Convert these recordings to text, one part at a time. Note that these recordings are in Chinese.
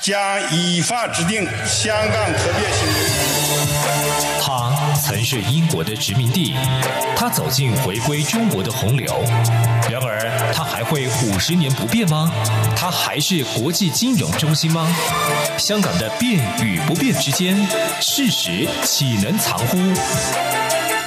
将依法制定香港特别行政区。他曾是英国的殖民地，他走进回归中国的洪流。然而，他还会五十年不变吗？他还是国际金融中心吗？香港的变与不变之间，事实岂能藏乎？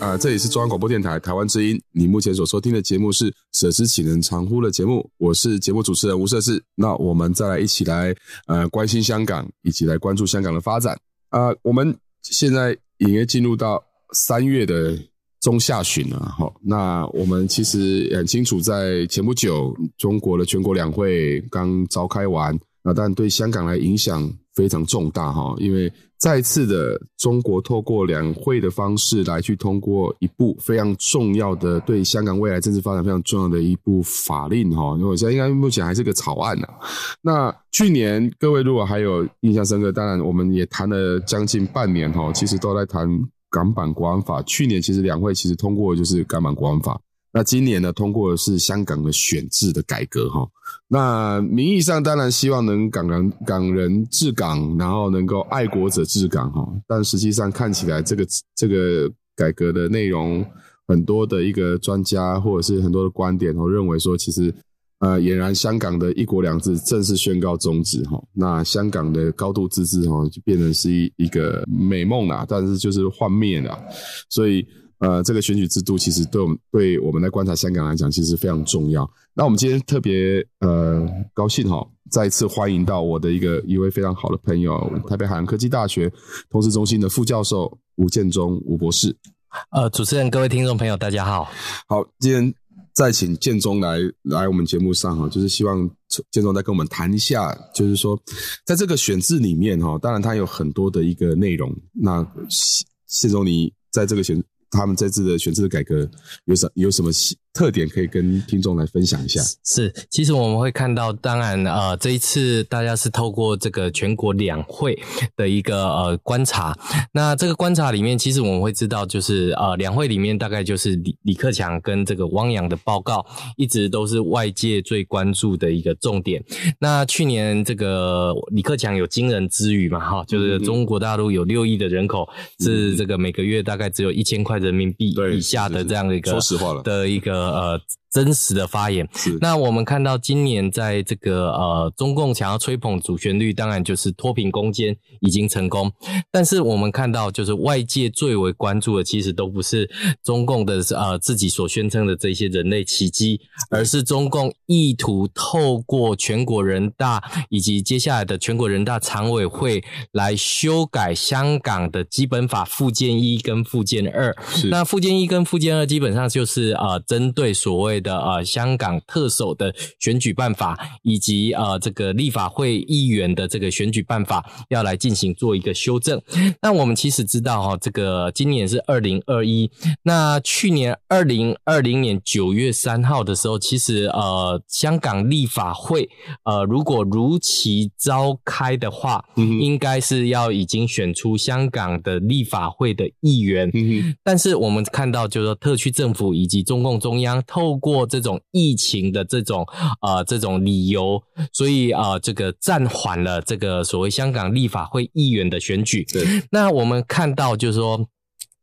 啊、呃，这里是中央广播电台台湾之音。你目前所收听的节目是“舍之岂能藏乎”的节目，我是节目主持人吴社智。那我们再来一起来，呃，关心香港，一起来关注香港的发展。啊、我们现在已经进入到三月的中下旬了，哈。那我们其实很清楚，在前不久，中国的全国两会刚召开完，那但对香港来影响非常重大，哈，因为。再次的，中国透过两会的方式来去通过一部非常重要的对香港未来政治发展非常重要的一部法令哈，因为我现在应该目前还是个草案呢。那去年各位如果还有印象深刻，当然我们也谈了将近半年哈，其实都在谈港版国安法。去年其实两会其实通过就是港版国安法。那今年呢，通过的是香港的选制的改革哈。那名义上当然希望能港人港人治港，然后能够爱国者治港哈。但实际上看起来，这个这个改革的内容，很多的一个专家或者是很多的观点，都认为说，其实呃，俨然香港的一国两制正式宣告终止哈。那香港的高度自治哈，就变成是一一个美梦啦，但是就是幻灭了，所以。呃，这个选举制度其实对我们对我们来观察香港来讲，其实非常重要。那我们今天特别呃高兴哈，再一次欢迎到我的一个一位非常好的朋友，台北海洋科技大学通识中心的副教授吴建中吴博士。呃，主持人、各位听众朋友，大家好。好，今天再请建中来来我们节目上哈，就是希望建中再跟我们谈一下，就是说在这个选制里面哈，当然它有很多的一个内容。那建中，你在这个选他们这次的选制的改革有什有什么特点可以跟听众来分享一下？是，其实我们会看到，当然，呃，这一次大家是透过这个全国两会的一个呃观察。那这个观察里面，其实我们会知道，就是呃，两会里面大概就是李李克强跟这个汪洋的报告，一直都是外界最关注的一个重点。那去年这个李克强有惊人之语嘛，哈，就是中国大陆有六亿的人口，是这个每个月大概只有一千块人民币以下的这样的一个，说实话了的一个。呃，真实的发言。是。那我们看到今年在这个呃，中共想要吹捧主旋律，当然就是脱贫攻坚已经成功。但是我们看到，就是外界最为关注的，其实都不是中共的呃自己所宣称的这些人类奇迹，而是中共意图透过全国人大以及接下来的全国人大常委会来修改香港的基本法附件一跟附件二。是。那附件一跟附件二基本上就是呃针对所谓的呃香港特首的选举办法，以及呃这个立法会议员的这个选举办法，要来进行做一个修正。那我们其实知道哈，这个今年是二零二一，那去年二零二零年九月三号的时候，其实呃香港立法会呃如果如期召开的话，嗯，应该是要已经选出香港的立法会的议员。嗯，但是我们看到就是说特区政府以及中共中央。透过这种疫情的这种呃这种理由，所以呃这个暂缓了这个所谓香港立法会议员的选举。对，那我们看到就是说，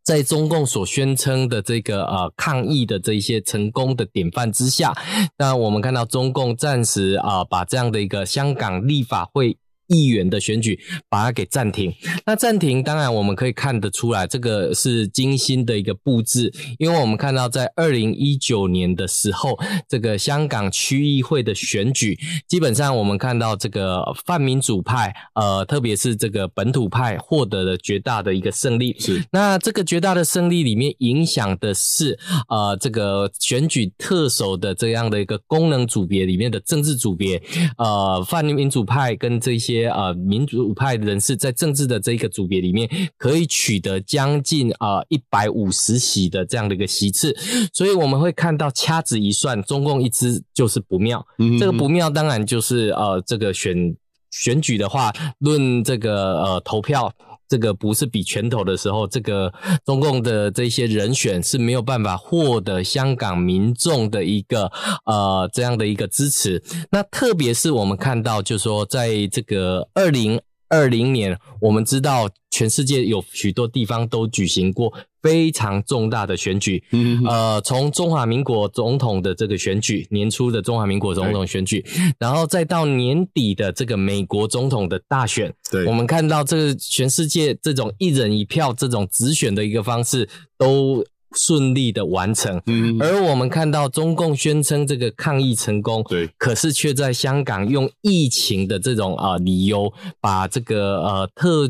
在中共所宣称的这个呃抗疫的这一些成功的典范之下，那我们看到中共暂时啊、呃、把这样的一个香港立法会议员的选举，把它给暂停。那暂停，当然我们可以看得出来，这个是精心的一个布置，因为我们看到在二零一九年的时候，这个香港区议会的选举，基本上我们看到这个泛民主派，呃，特别是这个本土派获得了绝大的一个胜利。是，那这个绝大的胜利里面影响的是，呃，这个选举特首的这样的一个功能组别里面的政治组别，呃，泛民主派跟这些。些呃民主派人士在政治的这一个组别里面，可以取得将近呃一百五十席的这样的一个席次，所以我们会看到掐指一算，中共一支就是不妙。嗯，这个不妙当然就是呃这个选选举的话，论这个呃投票。这个不是比拳头的时候，这个中共的这些人选是没有办法获得香港民众的一个呃这样的一个支持。那特别是我们看到，就是说在这个二零二零年，我们知道全世界有许多地方都举行过。非常重大的选举，嗯，呃，从中华民国总统的这个选举，年初的中华民国总统选举，然后再到年底的这个美国总统的大选，对，我们看到这个全世界这种一人一票这种直选的一个方式都顺利的完成，嗯，而我们看到中共宣称这个抗疫成功，对，可是却在香港用疫情的这种啊、呃、理由，把这个呃特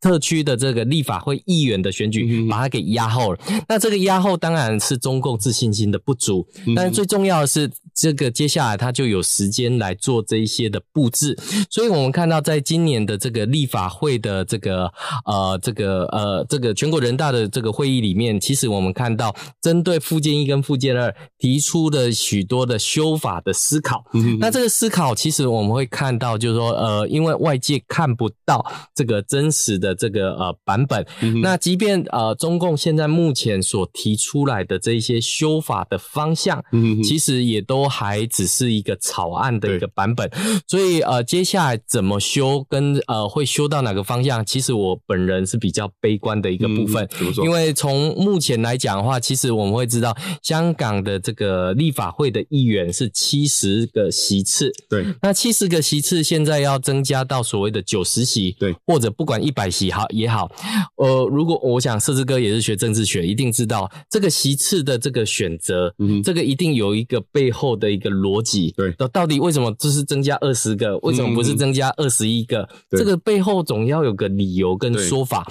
特区的这个立法会议员的选举，把它给压后了。那这个压后当然是中共自信心的不足，但是最重要的是，这个接下来他就有时间来做这一些的布置。所以我们看到，在今年的这个立法会的这个呃这个呃这个全国人大的这个会议里面，其实我们看到针对附件一跟附件二提出的许多的修法的思考。那这个思考，其实我们会看到，就是说呃，因为外界看不到这个真实的。的这个呃版本，嗯、那即便呃中共现在目前所提出来的这一些修法的方向，嗯，其实也都还只是一个草案的一个版本，所以呃接下来怎么修跟呃会修到哪个方向，其实我本人是比较悲观的一个部分，嗯、怎么说？因为从目前来讲的话，其实我们会知道香港的这个立法会的议员是七十个席次，对，那七十个席次现在要增加到所谓的九十席，对，或者不管一百席。也好也好，呃，如果我想，设置哥也是学政治学，一定知道这个席次的这个选择，嗯，这个一定有一个背后的一个逻辑，对，到底为什么就是增加二十个，为什么不是增加二十一个？嗯，这个背后总要有个理由跟说法。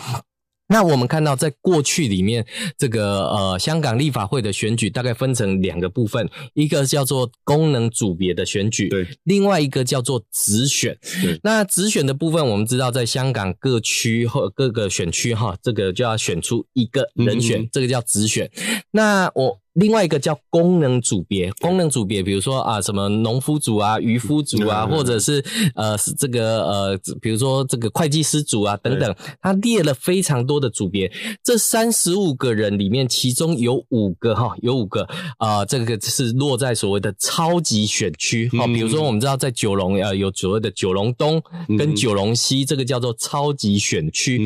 那我们看到，在过去里面，这个呃，香港立法会的选举大概分成两个部分，一个叫做功能组别的选举，对，另外一个叫做直选。那直选的部分，我们知道，在香港各区或各个选区哈，这个就要选出一个人选，嗯、这个叫直选。那我。另外一个叫功能组别，功能组别，比如说啊，什么农夫组啊、渔夫组啊，或者是呃，这个呃，比如说这个会计师组啊等等，他列了非常多的组别。这三十五个人里面，其中有五个哈，有五个啊、呃，这个是落在所谓的超级选区哈。比如说，我们知道在九龙呃，有所谓的九龙东跟九龙西，这个叫做超级选区。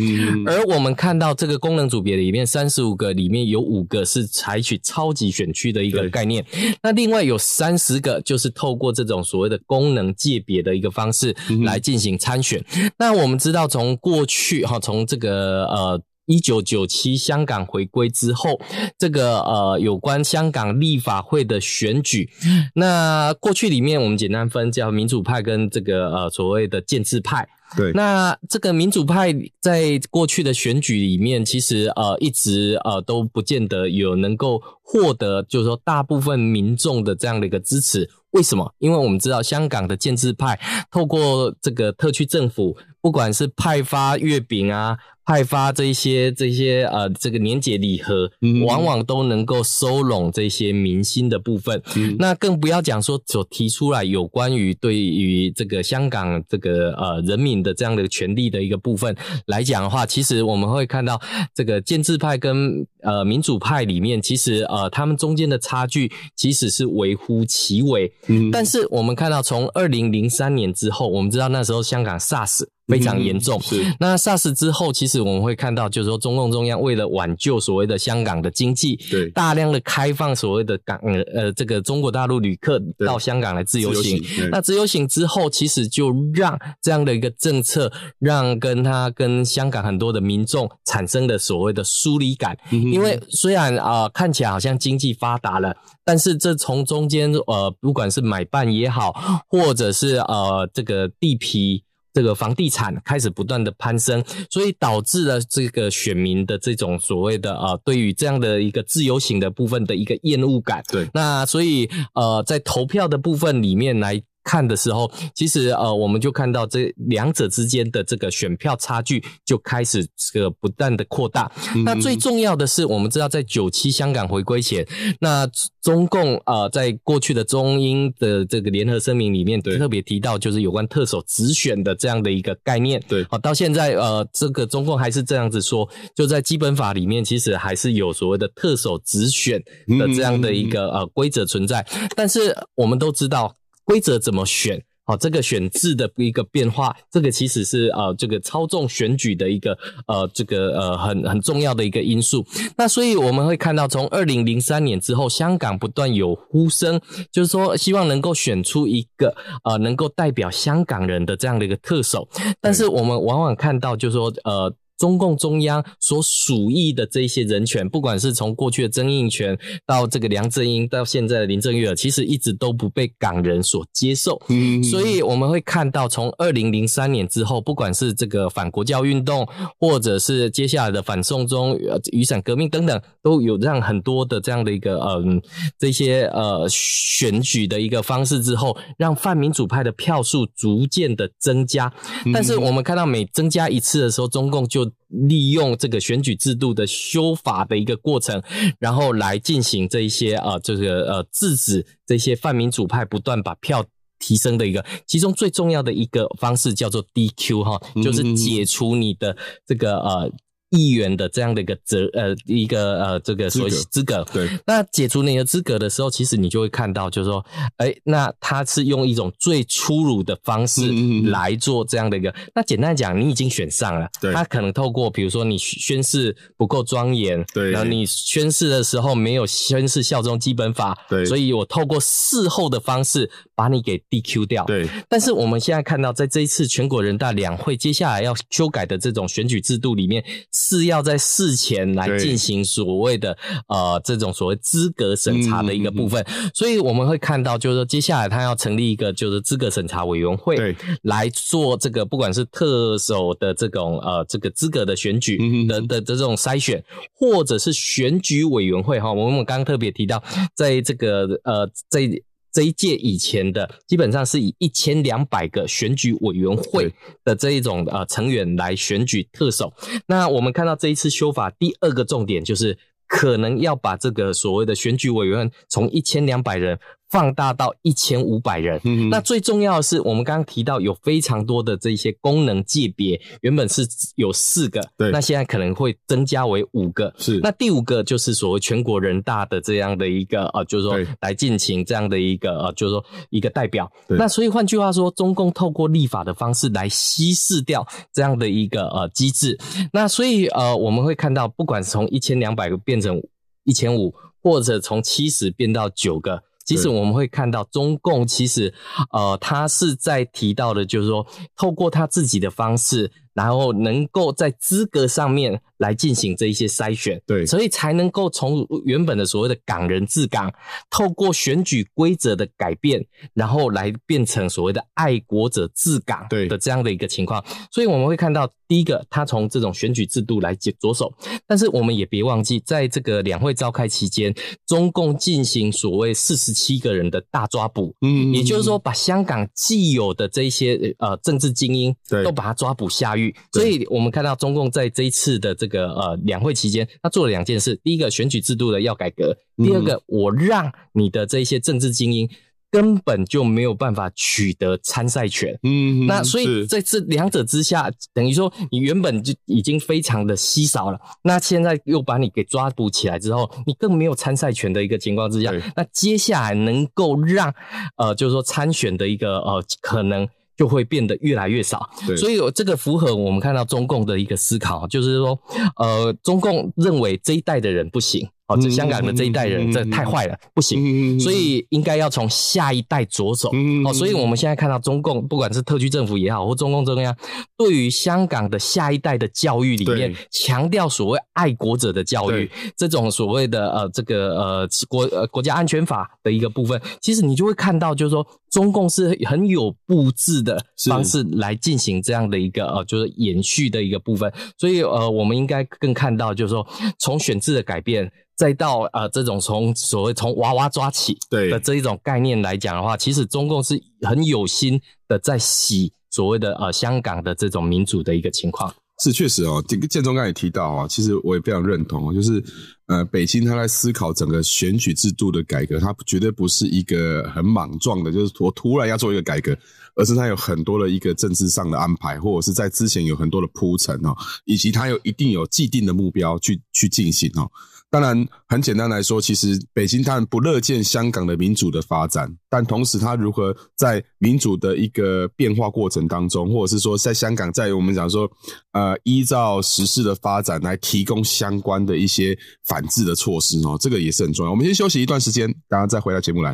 而我们看到这个功能组别里面，三十五个里面有五个是采取超级选区的一个概念，那另外有三十个就是透过这种所谓的功能界别的一个方式来进行参选。那我们知道，从过去哈，从这个呃一九九七香港回归之后，这个呃有关香港立法会的选举，那过去里面我们简单分叫民主派跟这个呃所谓的建制派。对，那这个民主派在过去的选举里面，其实呃一直呃都不见得有能够获得，就是说大部分民众的这样的一个支持。为什么？因为我们知道香港的建制派透过这个特区政府，不管是派发月饼啊。派发这些这些呃，这个年节礼盒，往往都能够收拢这些民心的部分。嗯、那更不要讲说所提出来有关于对于这个香港这个呃人民的这样的权利的一个部分来讲的话，其实我们会看到这个建制派跟呃民主派里面，其实呃他们中间的差距其实是微乎其微。嗯、但是我们看到从二零零三年之后，我们知道那时候香港 SARS。非常严重。嗯、是那 SARS 之后，其实我们会看到，就是说中共中央为了挽救所谓的香港的经济，对大量的开放所谓的港呃这个中国大陆旅客到香港来自由行。自由行那自由行之后，其实就让这样的一个政策，让跟他跟香港很多的民众产生了所谓的疏离感。嗯、因为虽然啊、呃、看起来好像经济发达了，但是这从中间呃不管是买办也好，或者是呃这个地皮。这个房地产开始不断的攀升，所以导致了这个选民的这种所谓的呃，对于这样的一个自由行的部分的一个厌恶感。对，那所以呃，在投票的部分里面来。看的时候，其实呃，我们就看到这两者之间的这个选票差距就开始这个不断的扩大。嗯。那最重要的是，我们知道在九七香港回归前，那中共呃在过去的中英的这个联合声明里面特别提到，就是有关特首直选的这样的一个概念。对，好，到现在呃，这个中共还是这样子说，就在基本法里面，其实还是有所谓的特首直选的这样的一个呃规则存在。但是我们都知道。规则怎么选？好，这个选制的一个变化，这个其实是呃，这个操纵选举的一个呃，这个呃很很重要的一个因素。那所以我们会看到，从二零零三年之后，香港不断有呼声，就是说希望能够选出一个呃能够代表香港人的这样的一个特首。但是我们往往看到，就是说呃。中共中央所属意的这些人权，不管是从过去的曾荫权到这个梁振英，到现在的林郑月娥，其实一直都不被港人所接受。嗯，所以我们会看到，从二零零三年之后，不管是这个反国教运动，或者是接下来的反送中、雨伞革命等等，都有让很多的这样的一个嗯这些呃选举的一个方式之后，让泛民主派的票数逐渐的增加。但是我们看到每增加一次的时候，中共就利用这个选举制度的修法的一个过程，然后来进行这一些呃，这个呃制止这些泛民主派不断把票提升的一个，其中最重要的一个方式叫做 DQ 哈，就是解除你的这个呃。议员的这样的一个责呃一个呃这个所谓资格，对，那解除你的资格的时候，其实你就会看到，就是说，哎，那他是用一种最粗鲁的方式来做这样的一个。嗯嗯嗯，那简单讲，你已经选上了，对，他可能透过比如说你宣誓不够庄严，对，然后你宣誓的时候没有宣誓效忠基本法，对，所以我透过事后的方式把你给 DQ 掉，对。但是我们现在看到，在这一次全国人大两会接下来要修改的这种选举制度里面。是要在事前来进行所谓的呃这种所谓资格审查的一个部分，所以我们会看到，就是说接下来他要成立一个就是资格审查委员会，对，来做这个不管是特首的这种呃这个资格的选举的的的这种筛选，或者是选举委员会哈，我们刚刚特别提到，在这个呃在。这一届以前的基本上是以一千两百个选举委员会的这一种呃成员来选举特首。那我们看到这一次修法第二个重点就是可能要把这个所谓的选举委员从一千两百人。放大到一千五百人，嗯，那最重要的是，我们刚刚提到有非常多的这些功能界别，原本是有四个，对，那现在可能会增加为五个，是。那第五个就是所谓全国人大的这样的一个呃，就是说来进行这样的一个呃，就是说一个代表。那所以换句话说，中共透过立法的方式来稀释掉这样的一个呃机制。那所以呃，我们会看到，不管是从一千两百个变成一千五，或者从七十变到九个。其实我们会看到，中共其实，呃，他是在提到的，就是说，透过他自己的方式。然后能够在资格上面来进行这一些筛选，对，所以才能够从原本的所谓的港人治港，透过选举规则的改变，然后来变成所谓的爱国者治港的这样的一个情况。所以我们会看到，第一个，他从这种选举制度来着手，但是我们也别忘记，在这个两会召开期间，中共进行所谓四十七个人的大抓捕，嗯，也就是说，把香港既有的这一些呃政治精英，对，都把他抓捕下狱。所以，我们看到中共在这一次的这个呃两会期间，他做了两件事：第一个，选举制度的要改革；第二个，我让你的这些政治精英根本就没有办法取得参赛权。嗯，那所以在这两者之下，等于说你原本就已经非常的稀少了，那现在又把你给抓捕起来之后，你更没有参赛权的一个情况之下，那接下来能够让呃，就是说参选的一个呃可能。就会变得越来越少。对，所以这个符合我们看到中共的一个思考，就是说，呃，中共认为这一代的人不行。哦，这香港的这一代人，这太坏了，不行，所以应该要从下一代着手。哦，所以我们现在看到中共，不管是特区政府也好，或中共中央，对于香港的下一代的教育里面，强调所谓爱国者的教育，这种所谓的呃这个呃国呃国家安全法的一个部分，其实你就会看到，就是说中共是很有布置的方式来进行这样的一个呃就是延续的一个部分。所以呃，我们应该更看到，就是说从选制的改变。再到呃这种从所谓从娃娃抓起的这一种概念来讲的话，其实中共是很有心的在洗所谓的呃香港的这种民主的一个情况。是确实哦，这个建中刚才也提到啊，其实我也非常认同，就是呃北京他在思考整个选举制度的改革，他绝对不是一个很莽撞的，就是我突然要做一个改革，而是他有很多的一个政治上的安排，或者是在之前有很多的铺陈哦，以及他有一定有既定的目标去去进行哦。当然，很简单来说，其实北京他们不乐见香港的民主的发展，但同时，他如何在民主的一个变化过程当中，或者是说，在香港，在我们讲说，呃，依照时事的发展来提供相关的一些反制的措施哦，这个也是很重要。我们先休息一段时间，大家再回到节目来。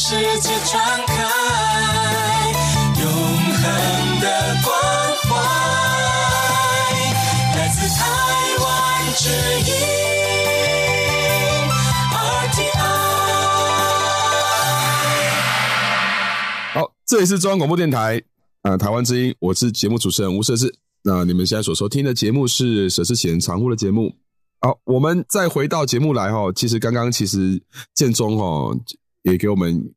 世界传开永恒的关怀，来自台湾之音 RTI。好，这里是中央广播电台，呃，台湾之音，我是节目主持人吴设志。那你们现在所收听的节目是《舍之启人常务》的节目。好，我们再回到节目来哈，其实刚刚其实建中哈也给我们。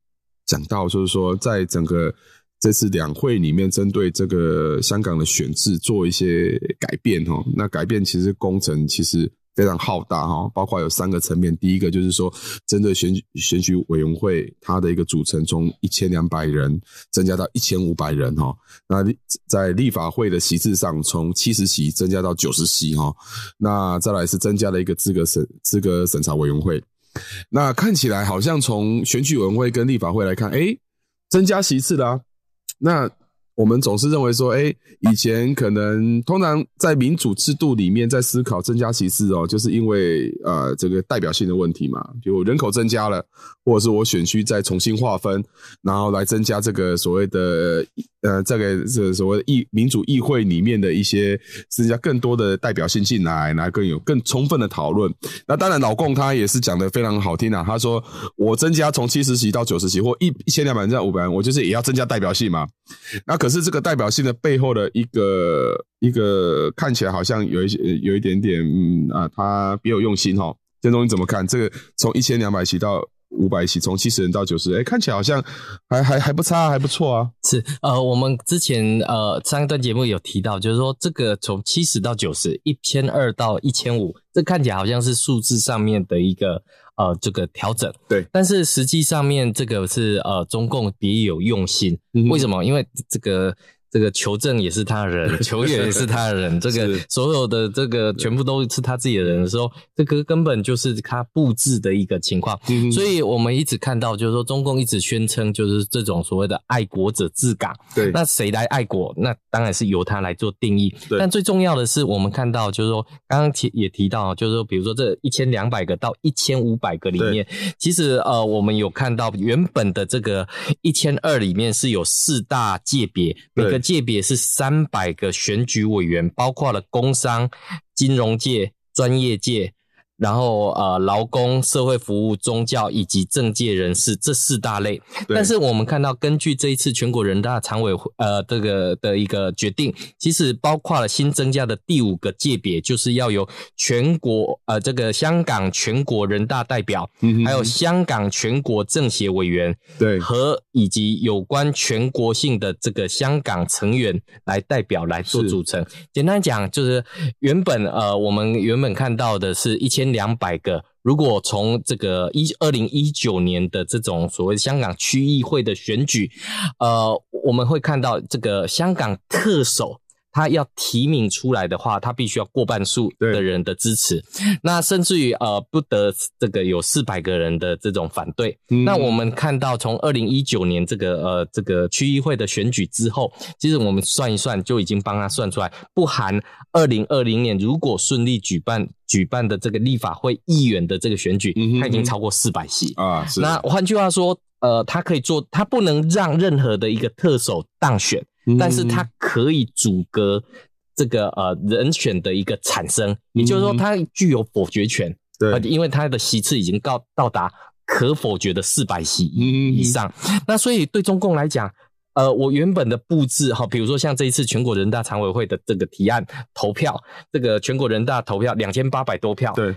讲到就是说，在整个这次两会里面，针对这个香港的选制做一些改变哈。那改变其实工程其实非常浩大哈，包括有三个层面。第一个就是说，针对选举选举委员会它的一个组成，从一千两百人增加到一千五百人哈。那在立法会的席次上，从七十席增加到九十席哈。那再来是增加了一个资格审资格审查委员会。那看起来好像从选举委员会跟立法会来看，哎，增加席次了啊。那我们总是认为说，哎，以前可能通常在民主制度里面，在思考增加席次哦，就是因为呃这个代表性的问题嘛，就人口增加了，或者是我选区再重新划分，然后来增加这个所谓的。呃，这个这所谓议民主议会里面的一些增加更多的代表性进来，来更有更充分的讨论。那当然，老共他也是讲得非常好听啊。他说：“我增加从七十席到九十席，或一一千两百人到五百人，我就是也要增加代表性嘛。”那可是这个代表性的背后的一个一个看起来好像有一些有一点点嗯啊，他别有用心哈。建中你怎么看？这个从一千两百席到五百起，从七十人到九十，哎，看起来好像还还还不差，还不错啊。是，呃，我们之前呃上一段节目有提到，就是说这个从七十到九十，一千二到一千五，这看起来好像是数字上面的一个呃这个调整。对，但是实际上面这个是呃中共别有用心，嗯、为什么？因为这个。这个球证也是他的人，球员也是他的人，这个所有的这个全部都是他自己的人的时候，这个根本就是他布置的一个情况。所以我们一直看到，就是说中共一直宣称就是这种所谓的爱国者治港。对，那谁来爱国？那当然是由他来做定义。但最重要的是，我们看到就是说，刚刚提也提到，就是说，比如说这一千两百个到一千五百个里面，其实呃，我们有看到原本的这个一千二里面是有四大界别，每个。界别是三百个选举委员，包括了工商、金融界、专业界。然后呃，劳工、社会服务、宗教以及政界人士这四大类。但是我们看到，根据这一次全国人大常委会呃这个的一个决定，其实包括了新增加的第五个界别，就是要由全国呃这个香港全国人大代表，嗯，还有香港全国政协委员，对，和以及有关全国性的这个香港成员来代表来做组成。简单讲，就是原本呃我们原本看到的是一千。两百个，如果从这个一二零一九年的这种所谓香港区议会的选举，呃，我们会看到这个香港特首他要提名出来的话，他必须要过半数的人的支持，那甚至于呃不得这个有四百个人的这种反对。嗯、那我们看到从二零一九年这个呃这个区议会的选举之后，其实我们算一算就已经帮他算出来，不含二零二零年如果顺利举办举办的这个立法会议员的这个选举，他已经超过四百席啊。那换句话说，呃，他可以做，他不能让任何的一个特首当选。但是它可以阻隔这个呃人选的一个产生，也就是说，它具有否决权。对，因为它的席次已经到到达可否决的四百席以上。那所以对中共来讲，呃，我原本的布置哈，比如说像这一次全国人大常委会的这个提案投票，这个全国人大投票两千八百多票，对。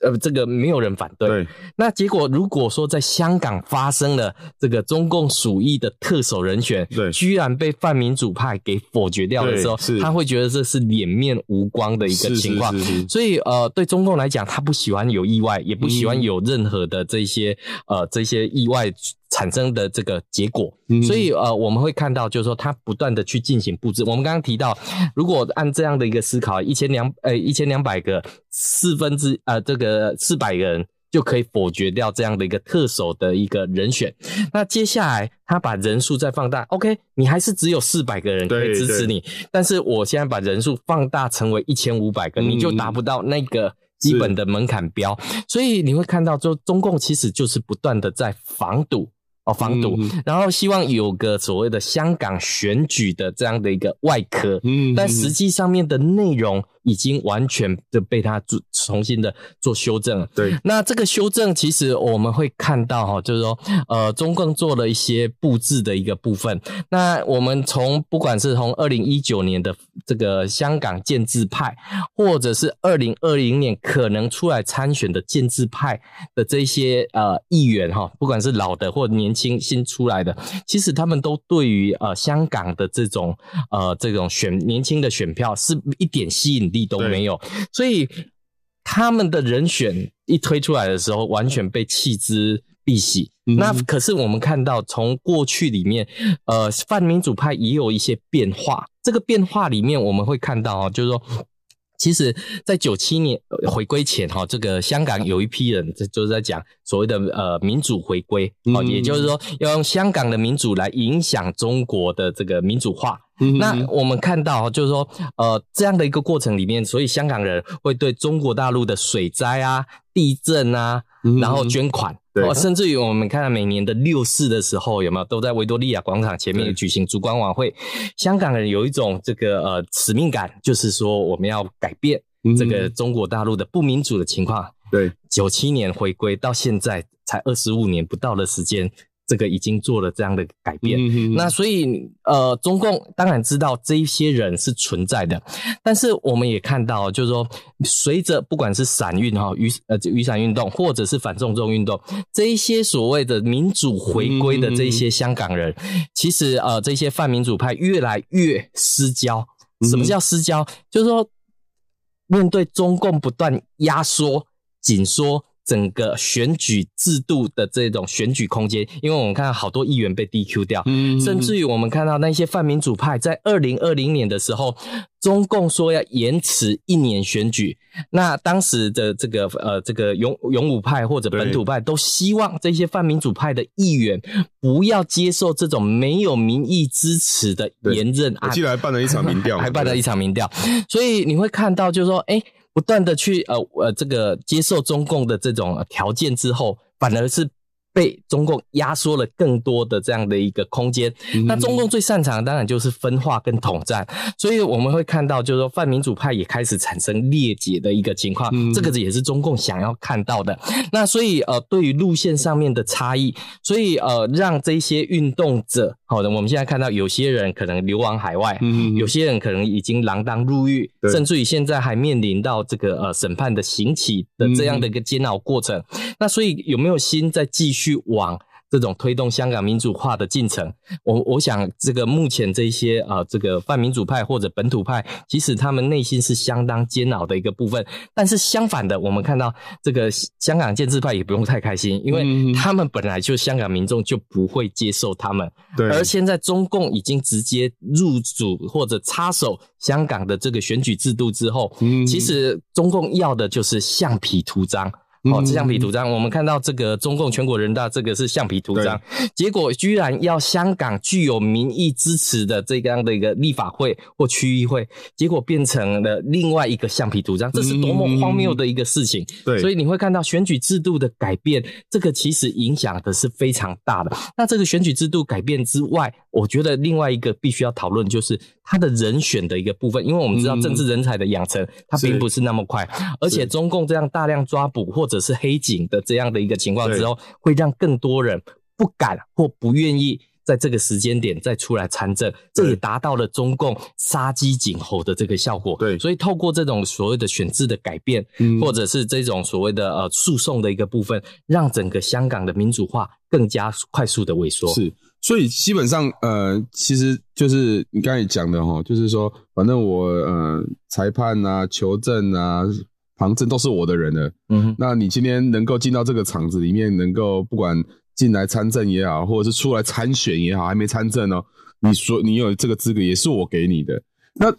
呃，这个没有人反对。对，那结果如果说在香港发生了这个中共鼠疫的特首人选，对，居然被泛民主派给否决掉的时候，他会觉得这是脸面无光的一个情况。是是是是，所以呃，对中共来讲，他不喜欢有意外，也不喜欢有任何的这些、嗯、呃这些意外产生的这个结果。嗯、所以呃，我们会看到就是说，他不断的去进行布置。我们刚刚提到，如果按这样的一个思考，一千两呃一千两百个四分之呃这个。呃，四百个人就可以否决掉这样的一个特首的一个人选。那接下来他把人数再放大，OK，你还是只有四百个人可以支持你。但是我现在把人数放大成为一千五百个，嗯，你就达不到那个基本的门槛标。所以你会看到，就中共其实就是不断的在防堵。哦，防堵，然后希望有个所谓的香港选举的这样的一个外壳，嗯，但实际上面的内容已经完全的被他做重新的做修正了。对，那这个修正其实我们会看到哈，就是说，呃，中共做了一些布置的一个部分。那我们从不管是从二零一九年的这个香港建制派，或者是二零二零年可能出来参选的建制派的这些呃议员哈，不管是老的或年。轻新出来的，其实他们都对于呃香港的这种呃这种选年轻的选票是一点吸引力都没有，所以他们的人选一推出来的时候，完全被弃之敝屣。嗯。那可是我们看到，从过去里面，呃，泛民主派也有一些变化。这个变化里面，我们会看到啊，就是说。其实，在九七年回归前，哈，这个香港有一批人，这就是在讲所谓的呃民主回归，哦，也就是说要用香港的民主来影响中国的这个民主化。嗯、那我们看到，就是说，呃，这样的一个过程里面，所以香港人会对中国大陆的水灾啊、地震啊，然后捐款。对，甚至于我们看到每年的六四的时候，有没有都在维多利亚广场前面举行烛光晚会？香港人有一种这个呃使命感，就是说我们要改变这个中国大陆的不民主的情况。对，九七年回归到现在才二十五年不到的时间。这个已经做了这样的改变，那所以呃，中共当然知道这一些人是存在的，但是我们也看到，就是说，随着不管是伞运哈雨呃雨伞运动，或者是反送中运动，这一些所谓的民主回归的这一些香港人，其实呃，这些泛民主派越来越失焦。什么叫失焦？嗯、就是说，面对中共不断压缩、紧缩。整个选举制度的这种选举空间，因为我们看到好多议员被 DQ 掉，嗯，甚至于我们看到那些泛民主派在二零二零年的时候，中共说要延迟一年选举，那当时的这个呃这个勇勇武派或者本土派都希望这些泛民主派的议员不要接受这种没有民意支持的延任案，我记得还办了一场民调，还办了一场民调，所以你会看到就是说，哎。不断的去呃呃这个接受中共的这种条件之后，反而是被中共压缩了更多的这样的一个空间。嗯、那中共最擅长的当然就是分化跟统战，所以我们会看到，就是说泛民主派也开始产生裂解的一个情况。嗯、这个也是中共想要看到的。那所以呃，对于路线上面的差异，所以呃，让这些运动者。好的，我们现在看到有些人可能流亡海外，嗯，有些人可能已经锒铛入狱，甚至于现在还面临到这个呃审判的刑期的这样的一个煎熬过程。嗯、那所以有没有心在继续往这种推动香港民主化的进程。我我想，这个目前这些啊、呃，这个泛民主派或者本土派，其实他们内心是相当煎熬的一个部分。但是相反的，我们看到这个香港建制派也不用太开心，因为他们本来就香港民众就不会接受他们。对。而现在中共已经直接入主或者插手香港的这个选举制度之后，嗯，其实中共要的就是橡皮图章。哦，这橡皮图章，我们看到这个中共全国人大这个是橡皮图章，结果居然要香港具有民意支持的这样的一个立法会或区议会，结果变成了另外一个橡皮图章，这是多么荒谬的一个事情。对，所以你会看到选举制度的改变，这个其实影响的是非常大的。那这个选举制度改变之外，我觉得另外一个必须要讨论就是他的人选的一个部分，因为我们知道政治人才的养成，它并不是那么快，而且中共这样大量抓捕或者者是黑警的这样的一个情况之后，会让更多人不敢或不愿意在这个时间点再出来参政，这也达到了中共杀鸡儆猴的这个效果。对，所以透过这种所谓的选制的改变，嗯，或者是这种所谓的呃诉讼的一个部分，让整个香港的民主化更加快速的萎缩。是，所以基本上呃，其实就是你刚才讲的哈，就是说，反正我呃裁判啊、求证啊。旁证都是我的人了，嗯，那你今天能够进到这个场子里面，能够不管进来参政也好，或者是出来参选也好，还没参政哦，你说你有这个资格，也是我给你的。那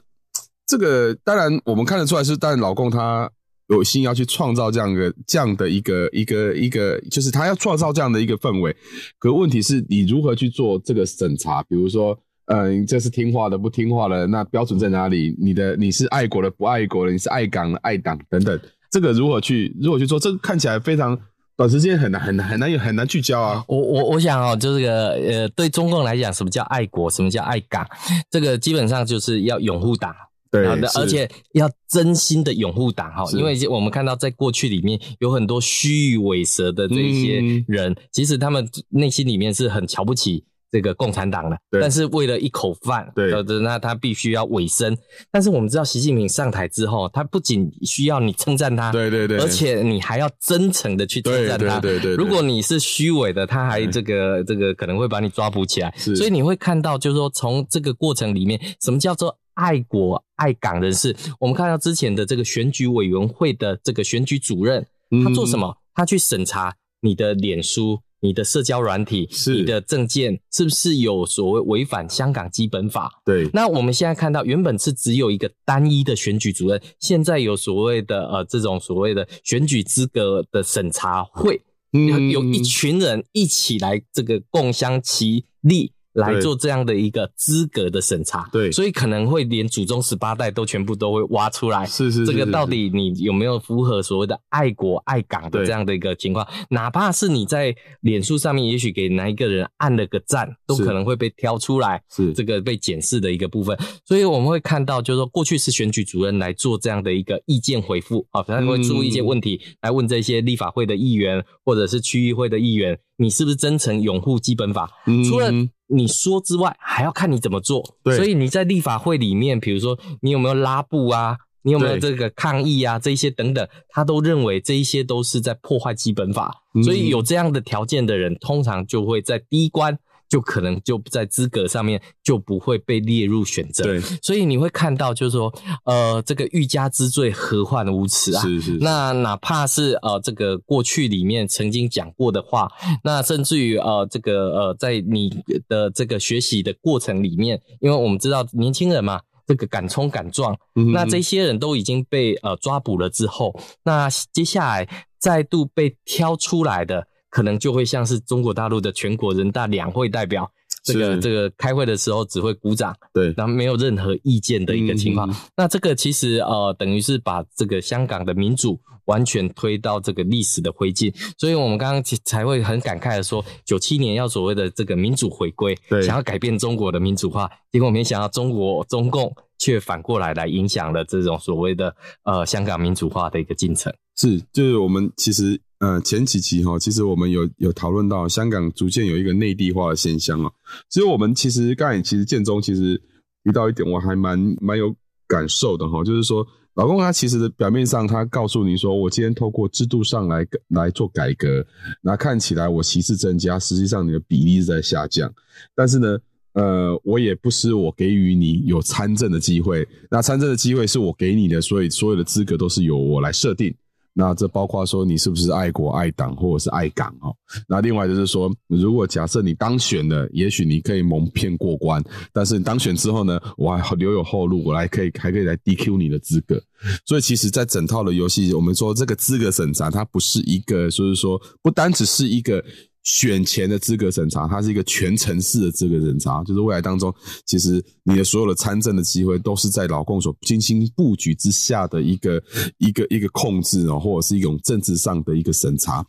这个当然我们看得出来是，但老公他有心要去创造这样的这样的一个一个一个，就是他要创造这样的一个氛围。可问题是你如何去做这个审查？比如说。嗯，这是听话的，不听话的，那标准在哪里？你的你是爱国的，不爱国的，你是爱港的，爱党等等，这个如何去如何去做？这个看起来非常短时间很难很难很难有很难聚焦啊。我我我想哦，就这个呃，对中共来讲，什么叫爱国？什么叫爱港？这个基本上就是要拥护党，对，而且要真心的拥护党哈。因为我们看到在过去里面有很多虚与委蛇的这些人，嗯，其实他们内心里面是很瞧不起。这个共产党了，但是为了一口饭，对，那他必须要委身。但是我们知道，习近平上台之后，他不仅需要你称赞他，对对对，而且你还要真诚的去称赞他。对对对，如果你是虚伪的，他还这个这个可能会把你抓捕起来。所以你会看到，就是说从这个过程里面，什么叫做爱国爱港人士？我们看到之前的这个选举委员会的这个选举主任，他做什么？他去审查你的脸书。你的社交软体，是你的证件，是不是有所谓违反香港基本法？对。那我们现在看到，原本是只有一个单一的选举主任，现在有所谓的呃这种所谓的选举资格的审查会，嗯，有一群人一起来这个共襄其力。来做这样的一个资格的审查，对，所以可能会连祖宗十八代都全部都会挖出来，是是，是，这个到底你有没有符合所谓的爱国爱港的这样的一个情况？哪怕是你在脸书上面，也许给哪一个人按了个赞，都可能会被挑出来，是。这个被检视的一个部分。所以我们会看到，就是说过去是选举主任来做这样的一个意见回复啊，他会出一些问题来问这些立法会的议员或者是区议会的议员，你是不是真诚拥护基本法？除了你说之外，还要看你怎么做。对，所以你在立法会里面，比如说你有没有拉布啊，你有没有这个抗议啊，这一些等等，他都认为这一些都是在破坏基本法。嗯。所以有这样的条件的人，通常就会在第一关。就可能就在资格上面就不会被列入选择，对，所以你会看到就是说，呃，这个欲加之罪，何患无辞啊？是是，是。那哪怕是呃，这个过去里面曾经讲过的话，那甚至于呃，这个呃，在你的这个学习的过程里面，因为我们知道年轻人嘛，这个敢冲敢撞，嗯，那这些人都已经被呃抓捕了之后，那接下来再度被挑出来的。可能就会像是中国大陆的全国人大两会代表，这个这个开会的时候只会鼓掌，对，然后没有任何意见的一个情况。嗯。那这个其实呃，等于是把这个香港的民主完全推到这个历史的灰烬。所以我们刚刚才会很感慨的说，九七年要所谓的这个民主回归，对，想要改变中国的民主化，结果没想到中国中共却反过来来影响了这种所谓的呃香港民主化的一个进程。是，就是我们其实。呃，前几期哈，其实我们有有讨论到香港逐渐有一个内地化的现象啊。所以我们其实刚才其实建中其实提到一点，我还蛮蛮有感受的哈，就是说老公他其实表面上，他告诉你说，我今天透过制度上来来做改革，那看起来我席次增加，实际上你的比例是在下降。但是呢，呃，我也不是我给予你有参政的机会，那参政的机会是我给你的，所以所有的资格都是由我来设定。那这包括说你是不是爱国爱党或者是爱港哦？那另外就是说，如果假设你当选了，也许你可以蒙骗过关，但是你当选之后呢，我还留有后路，我来可以还可以来 DQ 你的资格。所以其实，在整套的游戏，我们说这个资格审查，它不是一个，就是说不单只是一个。选前的资格审查，它是一个全程式的资格审查，就是未来当中，其实你的所有的参政的机会都是在老共所精心布局之下的一个一个一个控制哦，或者是一种政治上的一个审查。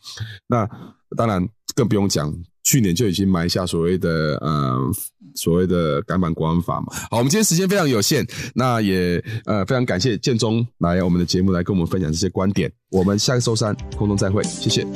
那当然更不用讲，去年就已经埋下所谓的呃所谓的港版国安法嘛。好，我们今天时间非常有限，那也呃非常感谢建中来我们的节目来跟我们分享这些观点。我们下个周三空中再会，谢谢。